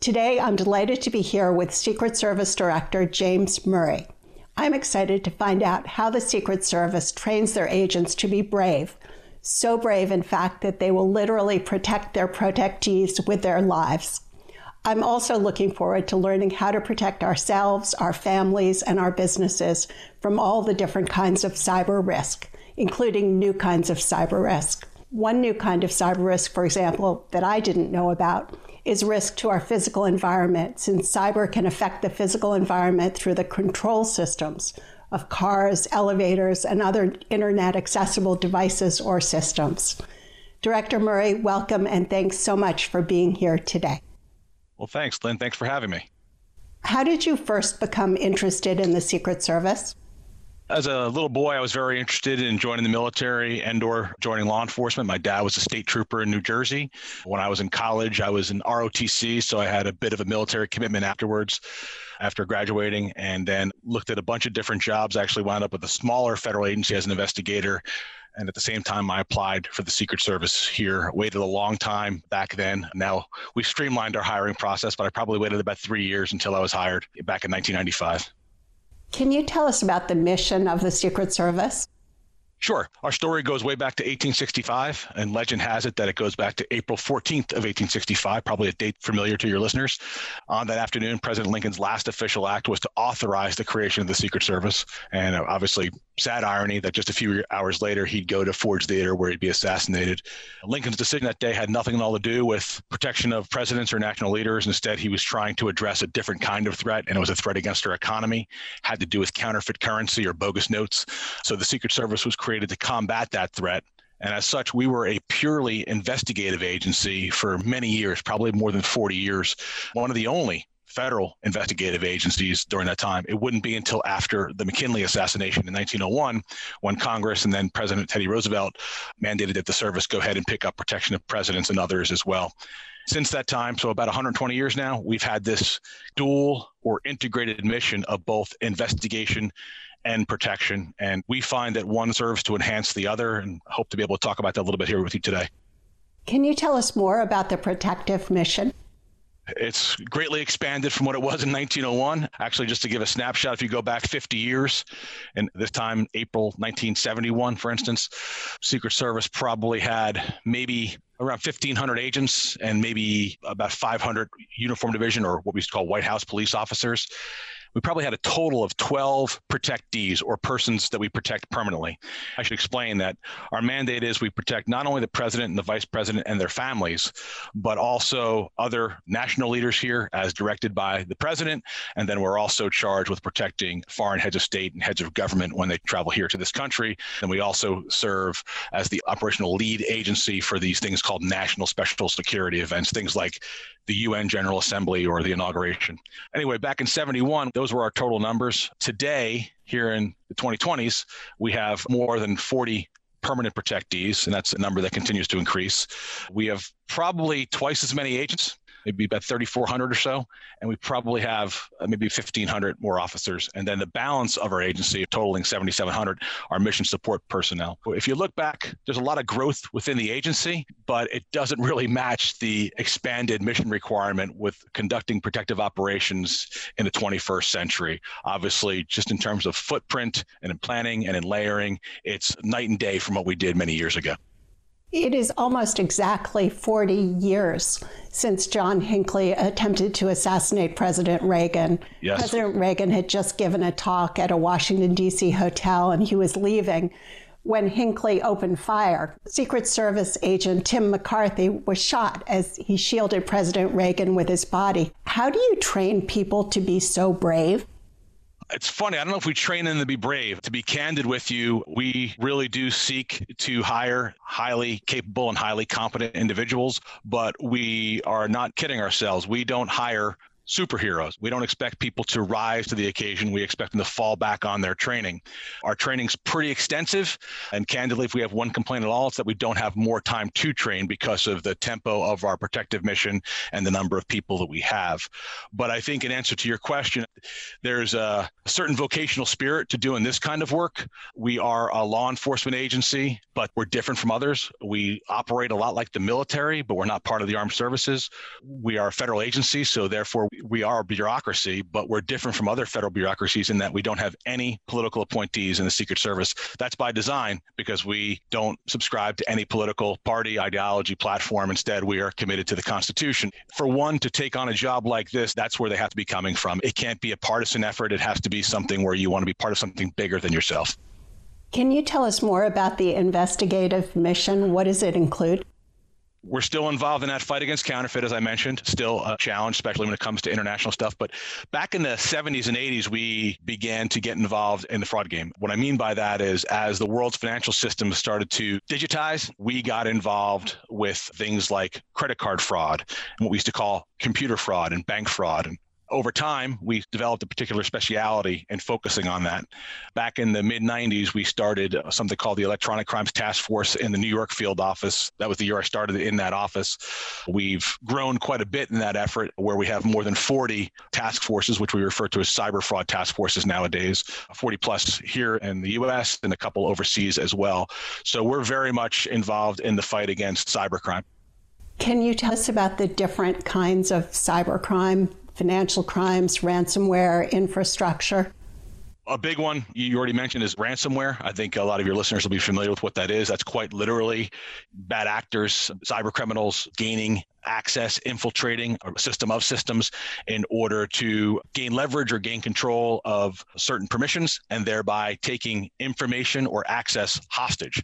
Today, I'm delighted to be here with Secret Service Director James Murray. I'm excited to find out how the Secret Service trains their agents to be brave. So brave, in fact, that they will literally protect their protectees with their lives. I'm also looking forward to learning how to protect ourselves, our families, and our businesses from all the different kinds of cyber risk, including new kinds of cyber risk. One new kind of cyber risk, for example, that I didn't know about is risk to our physical environment, since cyber can affect the physical environment through the control systems of cars, elevators, and other internet accessible devices or systems. Director Murray, welcome and thanks so much for being here today. Well, thanks, Lynn. Thanks for having me. How did you first become interested in the Secret Service? As a little boy, I was very interested in joining the military and or joining law enforcement. My dad was a state trooper in New Jersey. When I was in college, I was in ROTC, so I had a bit of a military commitment afterwards after graduating and then looked at a bunch of different jobs. I actually wound up with a smaller federal agency as an investigator. And at the same time, I applied for the Secret Service here. Waited a long time back then. Now we've streamlined our hiring process, but I probably waited about three years until I was hired back in 1995. Can you tell us about the mission of the Secret Service? Sure. Our story goes way back to 1865, and legend has it that it goes back to April 14th of 1865, probably a date familiar to your listeners. On that afternoon, President Lincoln's last official act was to authorize the creation of the Secret Service. And uh, obviously, sad irony that just a few hours later, he'd go to Ford's Theater where he'd be assassinated. Lincoln's decision that day had nothing at all to do with protection of presidents or national leaders. Instead, he was trying to address a different kind of threat, and it was a threat against our economy, had to do with counterfeit currency or bogus notes. So the Secret Service was to combat that threat. And as such, we were a purely investigative agency for many years, probably more than 40 years, one of the only federal investigative agencies during that time. It wouldn't be until after the McKinley assassination in 1901 when Congress and then President Teddy Roosevelt mandated that the service go ahead and pick up protection of presidents and others as well. Since that time, so about 120 years now, we've had this dual or integrated mission of both investigation and protection. And we find that one serves to enhance the other and hope to be able to talk about that a little bit here with you today. Can you tell us more about the protective mission? It's greatly expanded from what it was in 1901. Actually, just to give a snapshot, if you go back 50 years, and this time, April 1971, for instance, Secret Service probably had maybe around 1,500 agents and maybe about 500 uniform division or what we used to call White House police officers we probably had a total of 12 protectees or persons that we protect permanently. I should explain that our mandate is we protect not only the president and the vice president and their families, but also other national leaders here as directed by the president. And then we're also charged with protecting foreign heads of state and heads of government when they travel here to this country. And we also serve as the operational lead agency for these things called national special security events, things like the UN General Assembly or the inauguration. Anyway, back in 71, those were our total numbers. Today, here in the 2020s, we have more than 40 permanent protectees, and that's a number that continues to increase. We have probably twice as many agents maybe about 3,400 or so. And we probably have uh, maybe 1,500 more officers. And then the balance of our agency, totaling 7,700, are mission support personnel. If you look back, there's a lot of growth within the agency, but it doesn't really match the expanded mission requirement with conducting protective operations in the 21st century. Obviously, just in terms of footprint and in planning and in layering, it's night and day from what we did many years ago. It is almost exactly 40 years since John Hinckley attempted to assassinate President Reagan. Yes. President Reagan had just given a talk at a Washington, D.C. hotel and he was leaving when Hinckley opened fire. Secret Service agent Tim McCarthy was shot as he shielded President Reagan with his body. How do you train people to be so brave? It's funny. I don't know if we train them to be brave. To be candid with you, we really do seek to hire highly capable and highly competent individuals, but we are not kidding ourselves. We don't hire superheroes. We don't expect people to rise to the occasion. We expect them to fall back on their training. Our training's pretty extensive. And candidly, if we have one complaint at all, it's that we don't have more time to train because of the tempo of our protective mission and the number of people that we have. But I think in answer to your question, there's a certain vocational spirit to doing this kind of work. We are a law enforcement agency, but we're different from others. We operate a lot like the military, but we're not part of the armed services. We are a federal agency, so therefore we are a bureaucracy, but we're different from other federal bureaucracies in that we don't have any political appointees in the Secret Service. That's by design because we don't subscribe to any political party, ideology, platform. Instead, we are committed to the Constitution. For one to take on a job like this, that's where they have to be coming from. It can't be a partisan effort, it has to be something where you want to be part of something bigger than yourself. Can you tell us more about the investigative mission? What does it include? we're still involved in that fight against counterfeit, as I mentioned, still a challenge, especially when it comes to international stuff. But back in the 70s and 80s, we began to get involved in the fraud game. What I mean by that is, as the world's financial system started to digitize, we got involved with things like credit card fraud and what we used to call computer fraud and bank fraud and over time, we developed a particular speciality in focusing on that. Back in the mid 90s, we started something called the Electronic Crimes Task Force in the New York field office. That was the year I started in that office. We've grown quite a bit in that effort, where we have more than 40 task forces, which we refer to as cyber fraud task forces nowadays, 40 plus here in the US and a couple overseas as well. So we're very much involved in the fight against cybercrime. Can you tell us about the different kinds of cybercrime financial crimes, ransomware, infrastructure? A big one you already mentioned is ransomware. I think a lot of your listeners will be familiar with what that is. That's quite literally bad actors, cyber criminals gaining access, infiltrating a system of systems in order to gain leverage or gain control of certain permissions and thereby taking information or access hostage.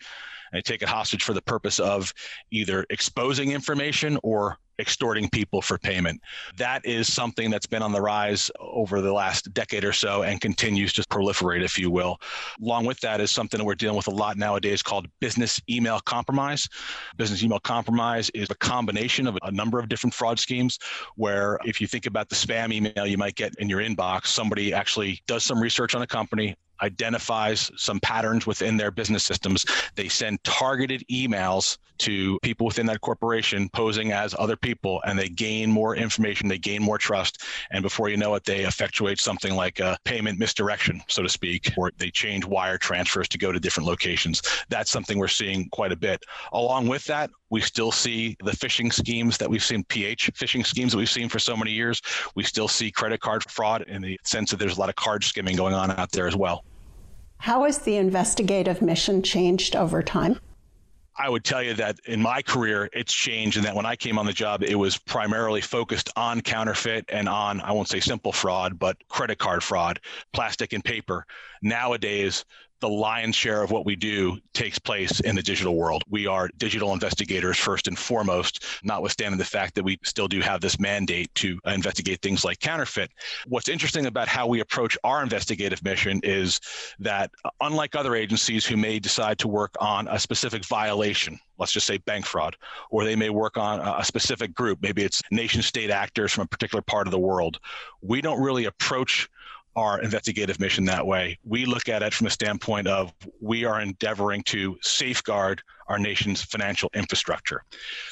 They take it hostage for the purpose of either exposing information or extorting people for payment. That is something that's been on the rise over the last decade or so and continues to proliferate, if you will. Along with that is something that we're dealing with a lot nowadays called business email compromise. Business email compromise is a combination of a number of different fraud schemes where if you think about the spam email you might get in your inbox, somebody actually does some research on a company, identifies some patterns within their business systems. They send targeted emails to people within that corporation posing as other people, and they gain more information, they gain more trust. And before you know it, they effectuate something like a payment misdirection, so to speak, or they change wire transfers to go to different locations. That's something we're seeing quite a bit. Along with that, we still see the phishing schemes that we've seen, PH phishing schemes that we've seen for so many years. We still see credit card fraud in the sense that there's a lot of card skimming going on out there as well. How has the investigative mission changed over time? I would tell you that in my career, it's changed, and that when I came on the job, it was primarily focused on counterfeit and on, I won't say simple fraud, but credit card fraud, plastic and paper. Nowadays, the lion's share of what we do takes place in the digital world. We are digital investigators first and foremost, notwithstanding the fact that we still do have this mandate to investigate things like counterfeit. What's interesting about how we approach our investigative mission is that, unlike other agencies who may decide to work on a specific violation, let's just say bank fraud, or they may work on a specific group, maybe it's nation state actors from a particular part of the world, we don't really approach our investigative mission that way. We look at it from a standpoint of we are endeavoring to safeguard our nation's financial infrastructure.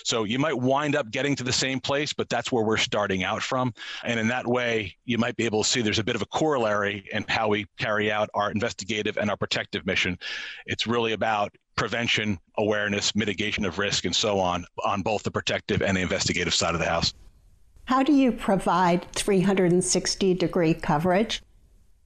So you might wind up getting to the same place, but that's where we're starting out from. And in that way, you might be able to see there's a bit of a corollary in how we carry out our investigative and our protective mission. It's really about prevention, awareness, mitigation of risk, and so on, on both the protective and the investigative side of the house. How do you provide 360 degree coverage?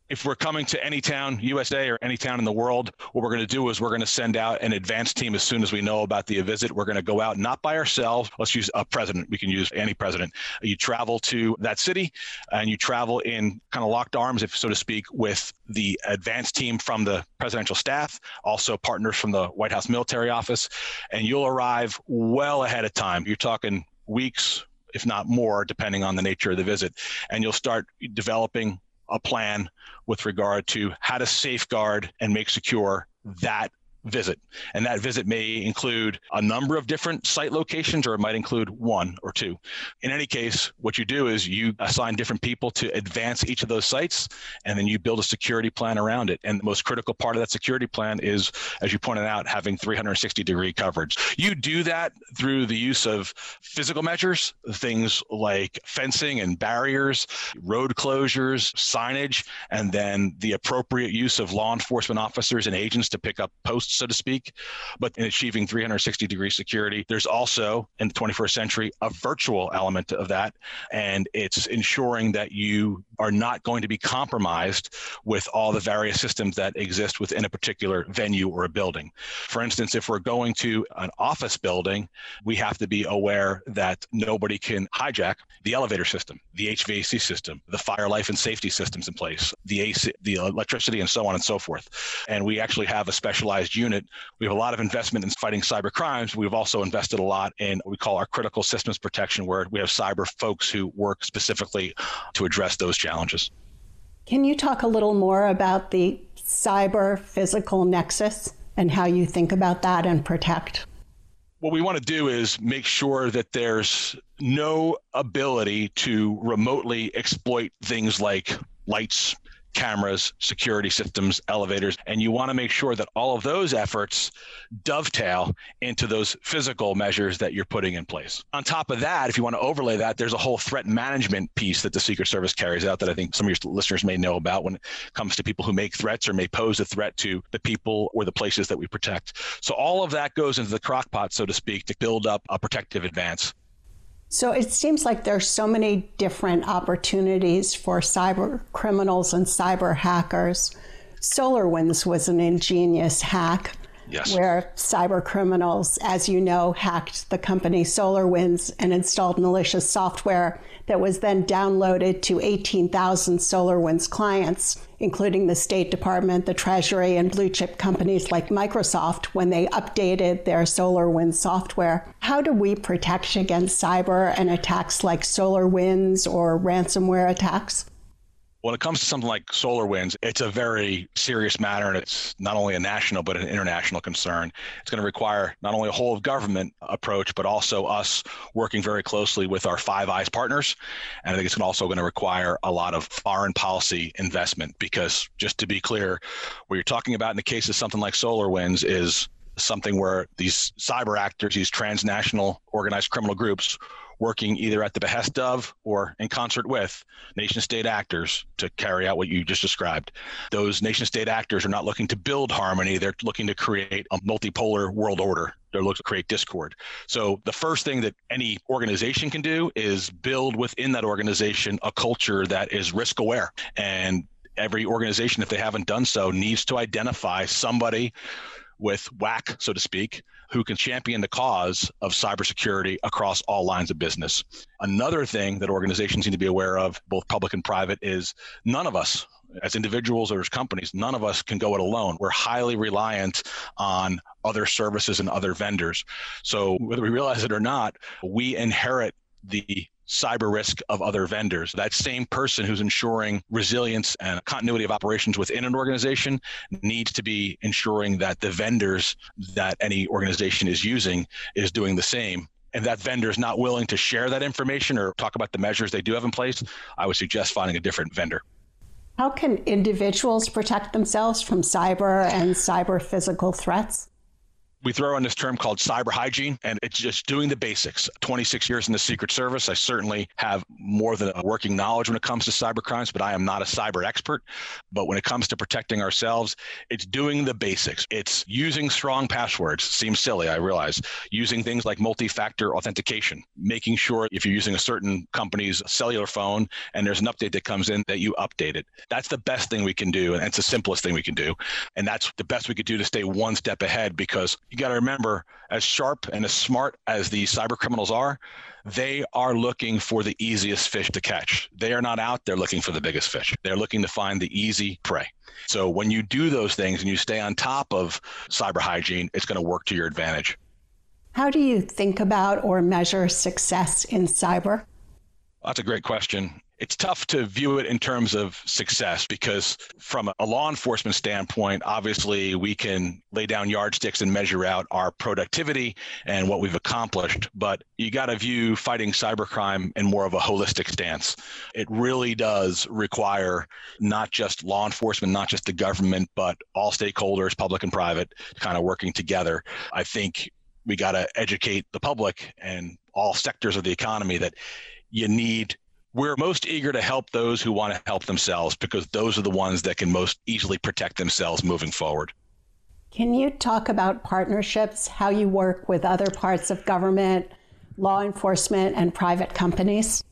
If we're coming to any town, USA or any town in the world, what we're going to do is we're going to send out an advance team as soon as we know about the visit. We're going to go out not by ourselves. Let's use a president. We can use any president. You travel to that city and you travel in kind of locked arms, if so to speak, with the advance team from the presidential staff, also partners from the White House military office, and you'll arrive well ahead of time. You're talking weeks, if not more, depending on the nature of the visit. And you'll start developing a plan with regard to how to safeguard and make secure that visit. And that visit may include a number of different site locations or it might include one or two. In any case, what you do is you assign different people to advance each of those sites and then you build a security plan around it. And the most critical part of that security plan is, as you pointed out, having 360 degree coverage. You do that through the use of physical measures, things like fencing and barriers, road closures, signage, and then the appropriate use of law enforcement officers and agents to pick up posts, so to speak. But in achieving 360 degree security, there's also in the 21st century a virtual element of that. And it's ensuring that you are not going to be compromised with all the various systems that exist within a particular venue or a building. For instance, if we're going to an office building, we have to be aware that nobody can hijack the elevator system, the HVAC system, the fire life and safety systems in place, the AC, the electricity, and so on and so forth. And we actually have a specialized unit. We have a lot of investment in fighting cyber crimes. We've also invested a lot in what we call our critical systems protection, where we have cyber folks who work specifically to address those challenges. Can you talk a little more about the cyber physical nexus and how you think about that and protect? What we want to do is make sure that there's no ability to remotely exploit things like lights, cameras, security systems, elevators, and you want to make sure that all of those efforts dovetail into those physical measures that you're putting in place. On top of that, if you want to overlay that, there's a whole threat management piece that the Secret Service carries out that I think some of your listeners may know about when it comes to people who make threats or may pose a threat to the people or the places that we protect. So all of that goes into the crockpot, so to speak, to build up a protective advance. So it seems like there's so many different opportunities for cyber criminals and cyber hackers. SolarWinds was an ingenious hack yes. where cyber criminals, as you know, hacked the company SolarWinds and installed malicious software that was then downloaded to 18,000 SolarWinds clients, including the State Department, the Treasury, and blue chip companies like Microsoft when they updated their SolarWinds software. How do we protect against cyber and attacks like SolarWinds or ransomware attacks? When it comes to something like SolarWinds, it's a very serious matter and it's not only a national but an international concern. It's going to require not only a whole of government approach, but also us working very closely with our Five Eyes partners. And I think it's also going to require a lot of foreign policy investment because, just to be clear, what you're talking about in the case of something like SolarWinds is something where these cyber actors, these transnational organized criminal groups, working either at the behest of or in concert with nation state actors to carry out what you just described. Those nation state actors are not looking to build harmony, they're looking to create a multipolar world order. They're looking to create discord. So, the first thing that any organization can do is build within that organization a culture that is risk aware. And every organization, if they haven't done so, needs to identify somebody with whack, so to speak, who can champion the cause of cybersecurity across all lines of business. Another thing that organizations need to be aware of, both public and private, is none of us as individuals or as companies, none of us can go it alone. We're highly reliant on other services and other vendors. So, whether we realize it or not, we inherit the cyber risk of other vendors. That same person who's ensuring resilience and continuity of operations within an organization needs to be ensuring that the vendors that any organization is using is doing the same. And that vendor is not willing to share that information or talk about the measures they do have in place, I would suggest finding a different vendor. How can individuals protect themselves from cyber and cyber physical threats? We throw in this term called cyber hygiene, and it's just doing the basics. 26 years in the Secret Service, I certainly have more than a working knowledge when it comes to cyber crimes, but I am not a cyber expert. But when it comes to protecting ourselves, it's doing the basics. It's using strong passwords. Seems silly, I realize. Using things like multi factor authentication, making sure if you're using a certain company's cellular phone and there's an update that comes in, that you update it. That's the best thing we can do, and it's the simplest thing we can do. And that's the best we could do to stay one step ahead because you got to remember, as sharp and as smart as the cyber criminals are, they are looking for the easiest fish to catch. They are not out there looking for the biggest fish. They're looking to find the easy prey. So when you do those things and you stay on top of cyber hygiene, it's going to work to your advantage. How do you think about or measure success in cyber? That's a great question. It's tough to view it in terms of success because from a law enforcement standpoint obviously we can lay down yardsticks and measure out our productivity and what we've accomplished but you got to view fighting cybercrime in more of a holistic stance. It really does require not just law enforcement not just the government but all stakeholders public and private kind of working together. I think we got to educate the public and all sectors of the economy that you need we're most eager to help those who want to help themselves because those are the ones that can most easily protect themselves moving forward. Can you talk about partnerships, how you work with other parts of government, law enforcement, and private companies?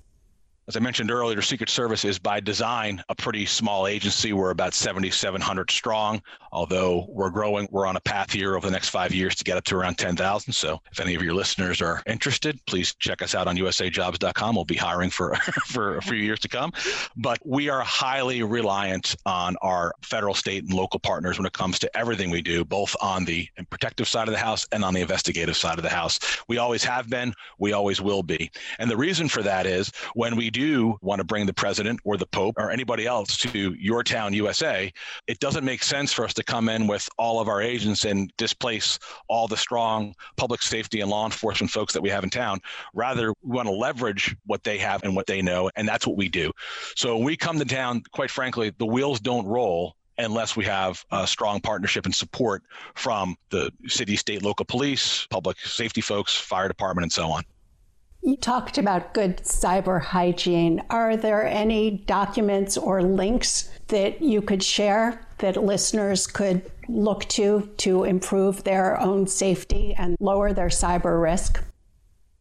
As I mentioned earlier, Secret Service is by design a pretty small agency. We're about 7,700 strong, although we're growing. We're on a path here over the next five years to get up to around 10,000. So if any of your listeners are interested, please check us out on usajobs.com. We'll be hiring for, for a few years to come. But we are highly reliant on our federal, state, and local partners when it comes to everything we do, both on the protective side of the house and on the investigative side of the house. We always have been, we always will be. And the reason for that is when we do want to bring the president or the pope or anybody else to your town, USA, it doesn't make sense for us to come in with all of our agents and displace all the strong public safety and law enforcement folks that we have in town. Rather, we want to leverage what they have and what they know, and that's what we do. So when we come to town, quite frankly, the wheels don't roll unless we have a strong partnership and support from the city, state, local police, public safety folks, fire department, and so on. You talked about good cyber hygiene. Are there any documents or links that you could share that listeners could look to to improve their own safety and lower their cyber risk?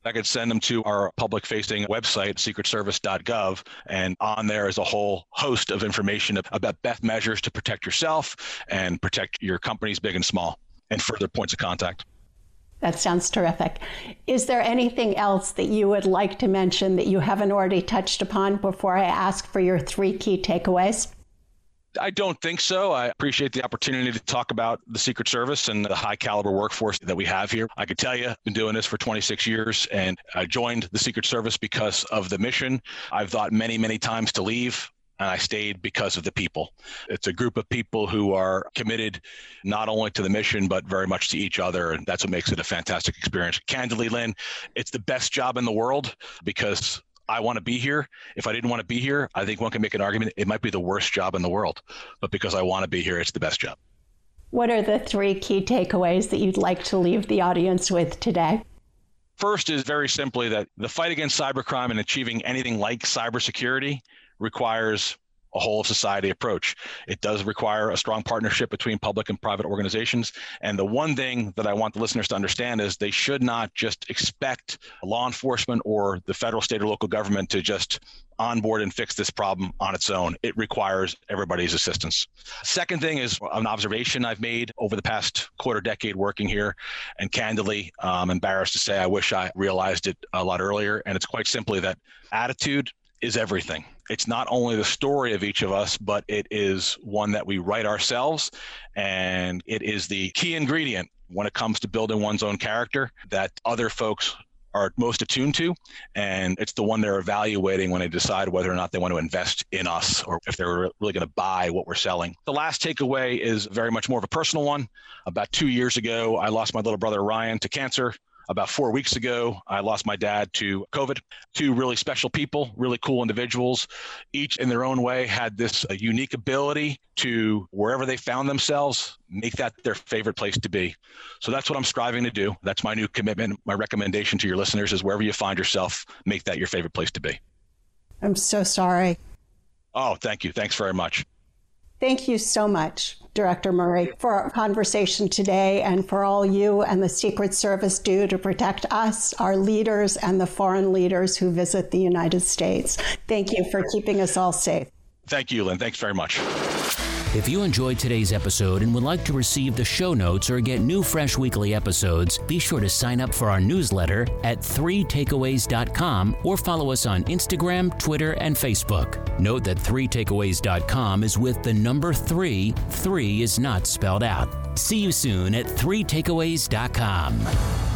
I could send them to our public facing website, secretservice.gov. And on there is a whole host of information about best measures to protect yourself and protect your companies, big and small, and further points of contact. That sounds terrific. Is there anything else that you would like to mention that you haven't already touched upon before I ask for your three key takeaways? I don't think so. I appreciate the opportunity to talk about the Secret Service and the high caliber workforce that we have here. I could tell you, I've been doing this for 26 years and I joined the Secret Service because of the mission. I've thought many, many times to leave and I stayed because of the people. It's a group of people who are committed not only to the mission, but very much to each other. And that's what makes it a fantastic experience. Candidly, Lynn, it's the best job in the world because I want to be here. If I didn't want to be here, I think one can make an argument it might be the worst job in the world. But because I want to be here, it's the best job. What are the three key takeaways that you'd like to leave the audience with today? First is very simply that the fight against cybercrime and achieving anything like cybersecurity requires a whole of society approach. It does require a strong partnership between public and private organizations. And the one thing that I want the listeners to understand is they should not just expect law enforcement or the federal, state, or local government to just onboard and fix this problem on its own. It requires everybody's assistance. Second thing is an observation I've made over the past quarter decade working here. And candidly, I'm embarrassed to say I wish I realized it a lot earlier. And it's quite simply that attitude is everything. It's not only the story of each of us, but it is one that we write ourselves. And it is the key ingredient when it comes to building one's own character that other folks are most attuned to. And it's the one they're evaluating when they decide whether or not they want to invest in us or if they're really going to buy what we're selling. The last takeaway is very much more of a personal one. About two years ago, I lost my little brother Ryan to cancer. About four weeks ago, I lost my dad to COVID. Two really special people, really cool individuals, each in their own way had this uh, unique ability to, wherever they found themselves, make that their favorite place to be. So that's what I'm striving to do. That's my new commitment. My recommendation to your listeners is wherever you find yourself, make that your favorite place to be. I'm so sorry. Oh, thank you. Thanks very much. Thank you so much, Director Murray, for our conversation today and for all you and the Secret Service do to protect us, our leaders, and the foreign leaders who visit the United States. Thank you for keeping us all safe. Thank you, Lynn. Thanks very much. If you enjoyed today's episode and would like to receive the show notes or get new fresh weekly episodes, be sure to sign up for our newsletter at 3takeaways.com or follow us on Instagram, Twitter, and Facebook. Note that 3takeaways.com is with the number 3. 3 is not spelled out. See you soon at 3takeaways.com.